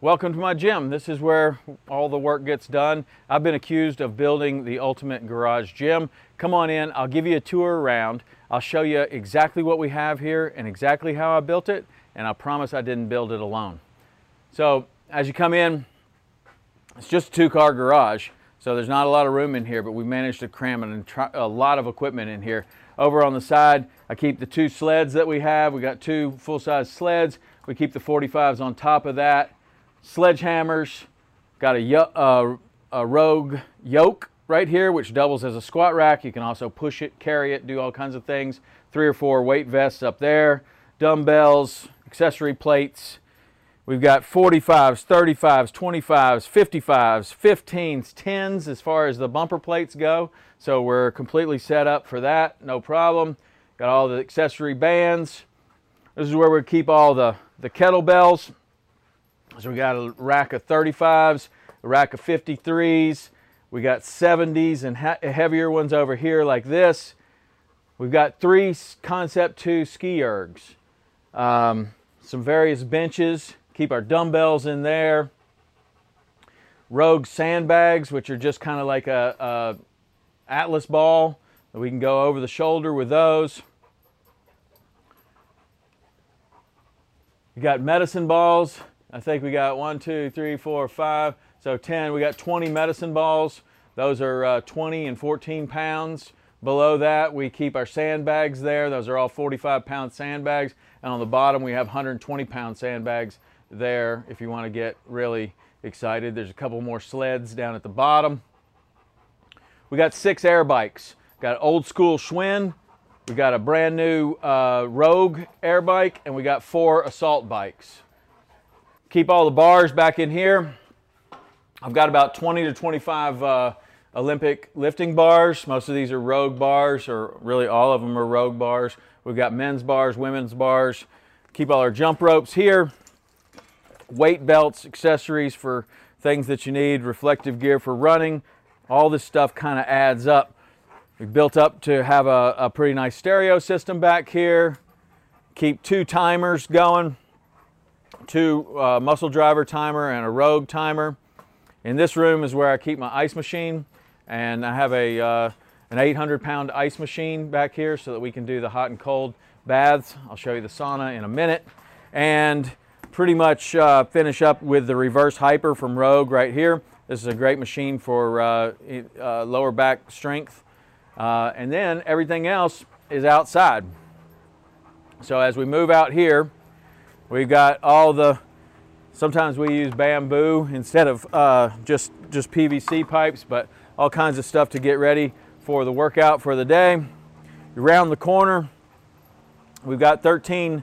welcome to my gym. This is where all the work gets done. I've been accused of building the ultimate garage gym. Come on in, I'll give you a tour around. I'll show you exactly what we have here and exactly how I built it, and I promise I didn't build it alone. So as you come in, it's just a two-car garage, so there's not a lot of room in here, but we managed to cram a lot of equipment in here. Over on the side, I keep the two sleds that we have. We got two full-size sleds. We keep the 45s on top of that. Sledgehammers, got a, uh, a Rogue yoke right here, which doubles as a squat rack. You can also push it, carry it, do all kinds of things. Three or four weight vests up there, dumbbells, accessory plates. We've got 45s, 35s, 25s, 55s, 15s, 10s as far as the bumper plates go. So we're completely set up for that, no problem. Got all the accessory bands. This is where we keep all the the kettlebells. So we got a rack of 35s, a rack of 53s. We got 70s and heavier ones over here like this. We've got three Concept 2 ski ergs. Um, some various benches. Keep our dumbbells in there. Rogue sandbags, which are just kind of like a, a Atlas ball. That we can go over the shoulder with those. We got medicine balls. I think we got one, two, three, four, five, so 10. We got 20 medicine balls. Those are uh, 20 and 14 pounds. Below that, we keep our sandbags there. Those are all 45 pound sandbags. And on the bottom, we have 120 pound sandbags there if you want to get really excited. There's a couple more sleds down at the bottom. We got six air bikes. Got old school Schwinn, we got a brand new uh, Rogue air bike and we got four assault bikes. Keep all the bars back in here. I've got about 20 to 25 uh, Olympic lifting bars. Most of these are Rogue bars, or really all of them are Rogue bars. We've got men's bars, women's bars. Keep all our jump ropes here. Weight belts, accessories for things that you need, reflective gear for running. All this stuff kind of adds up we built up to have a, a pretty nice stereo system back here. Keep two timers going, two uh, muscle driver timer and a rogue timer. In this room is where I keep my ice machine and I have a, uh, an 800 pound ice machine back here so that we can do the hot and cold baths. I'll show you the sauna in a minute. And pretty much uh, finish up with the reverse hyper from Rogue right here. This is a great machine for uh, uh, lower back strength uh, and then everything else is outside. So as we move out here, we've got all the, sometimes we use bamboo instead of uh, just, just PVC pipes, but all kinds of stuff to get ready for the workout for the day. Around the corner, We've got 13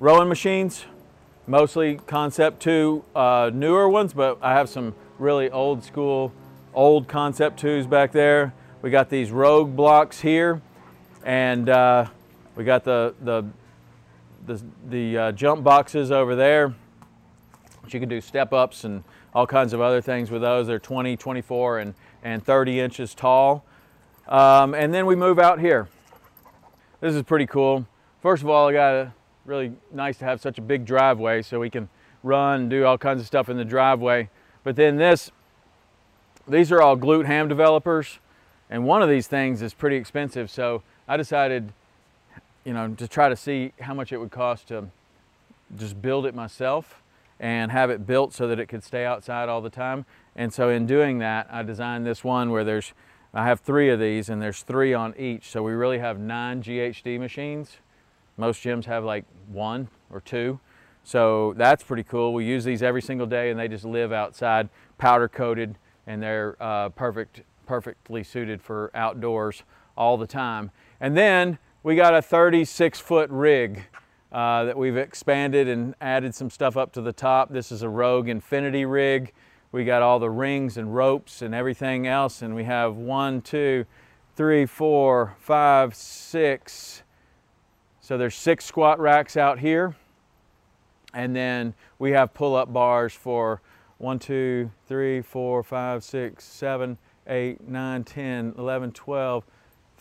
rowing machines, mostly Concept 2 uh, newer ones, but I have some really old school, old Concept 2s back there. We got these Rogue blocks here, and uh, we got the, the, the, the uh, jump boxes over there. You can do step ups and all kinds of other things with those. They're 20, 24, and, and 30 inches tall. Um, and then we move out here. This is pretty cool. First of all, I got a really nice to have such a big driveway so we can run, do all kinds of stuff in the driveway. But then this, these are all glute ham developers, and one of these things is pretty expensive. So I decided, you know, to try to see how much it would cost to just build it myself and have it built so that it could stay outside all the time. And so in doing that, I designed this one where there's, I have three of these and there's three on each. So we really have nine GHD machines. Most gyms have like one or two. So that's pretty cool. We use these every single day and they just live outside, powder coated, and they're uh, perfect, perfectly suited for outdoors all the time. And then we got a 36 foot rig uh, that we've expanded and added some stuff up to the top. This is a Rogue Infinity rig. We got all the rings and ropes and everything else, and we have one, two, three, four, five, six. So there's six squat racks out here. And then we have pull-up bars for one, two, three, four, five, six, seven, eight, nine, 10, 11, 12,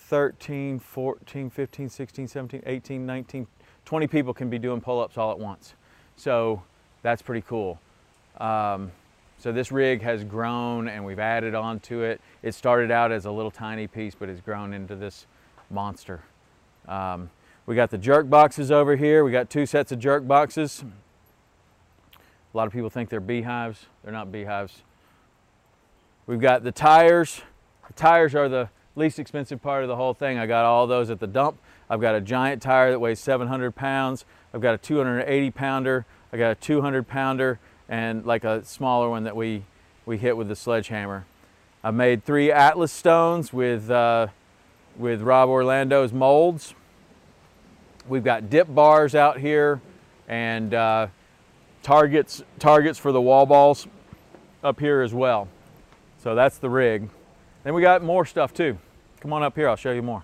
13, 14, 15, 16, 17, 18, 19, 20 people can be doing pull-ups all at once. So that's pretty cool. Um, so this rig has grown and we've added on to it. It started out as a little tiny piece, but it's grown into this monster. Um, we got the jerk boxes over here. We got two sets of jerk boxes. A lot of people think they're beehives. They're not beehives. We've got the tires. The tires are the least expensive part of the whole thing. I got all those at the dump. I've got a giant tire that weighs 700 pounds. I've got a 280 pounder. I got a 200 pounder and like a smaller one that we, we hit with the sledgehammer. I made three Atlas stones with, uh, with Rob Orlando's molds. We've got dip bars out here and uh, targets, targets for the wall balls up here as well. So that's the rig. Then we got more stuff too. Come on up here, I'll show you more.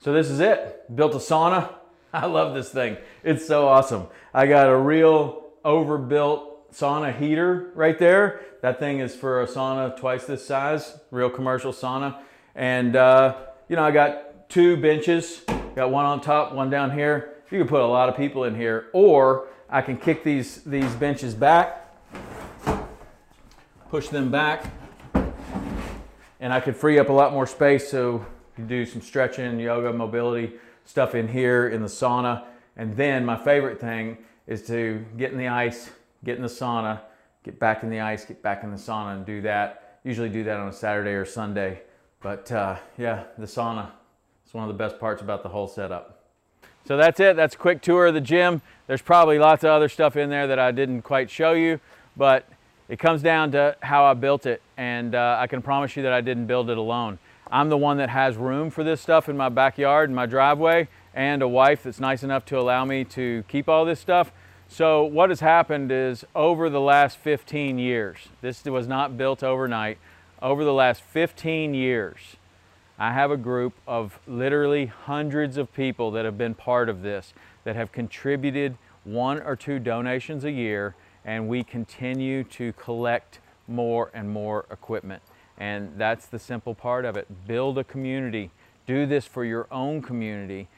So this is it. Built a sauna. I love this thing. It's so awesome. I got a real overbuilt sauna heater right there. That thing is for a sauna twice this size, real commercial sauna. And uh, you know, I got two benches. Got one on top, one down here. You can put a lot of people in here, or I can kick these these benches back, push them back, and I could free up a lot more space so you do some stretching, yoga, mobility stuff in here in the sauna. And then my favorite thing is to get in the ice, get in the sauna, get back in the ice, get back in the sauna and do that. Usually do that on a Saturday or Sunday. But uh, yeah, the sauna is one of the best parts about the whole setup. So that's it. That's a quick tour of the gym. There's probably lots of other stuff in there that I didn't quite show you, but it comes down to how I built it. And uh, I can promise you that I didn't build it alone. I'm the one that has room for this stuff in my backyard, in my driveway, and a wife that's nice enough to allow me to keep all this stuff. So what has happened is over the last 15 years, this was not built overnight, over the last 15 years, I have a group of literally hundreds of people that have been part of this, that have contributed one or two donations a year, and we continue to collect more and more equipment. And that's the simple part of it. Build a community. Do this for your own community.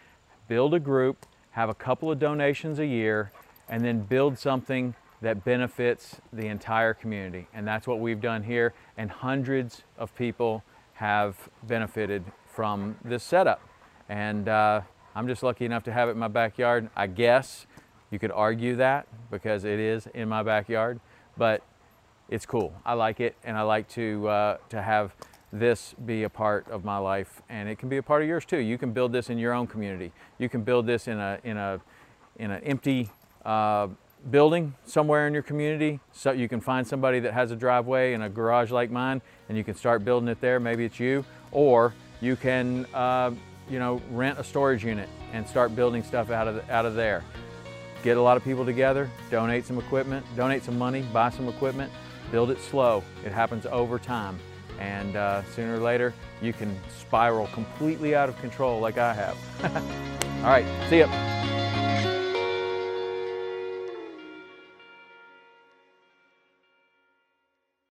Build a group, have a couple of donations a year, and then build something that benefits the entire community. And that's what we've done here. And hundreds of people have benefited from this setup. And uh, I'm just lucky enough to have it in my backyard. I guess you could argue that because it is in my backyard. But it's cool. I like it, and I like to uh, to have this be a part of my life, and it can be a part of yours too. You can build this in your own community. You can build this in a in a in an empty uh, building somewhere in your community. So you can find somebody that has a driveway and a garage like mine, and you can start building it there. Maybe it's you, or you can uh, you know, rent a storage unit and start building stuff out of, out of there. Get a lot of people together, donate some equipment, donate some money, buy some equipment, build it slow. It happens over time. And uh, sooner or later, you can spiral completely out of control like I have. All right, see ya.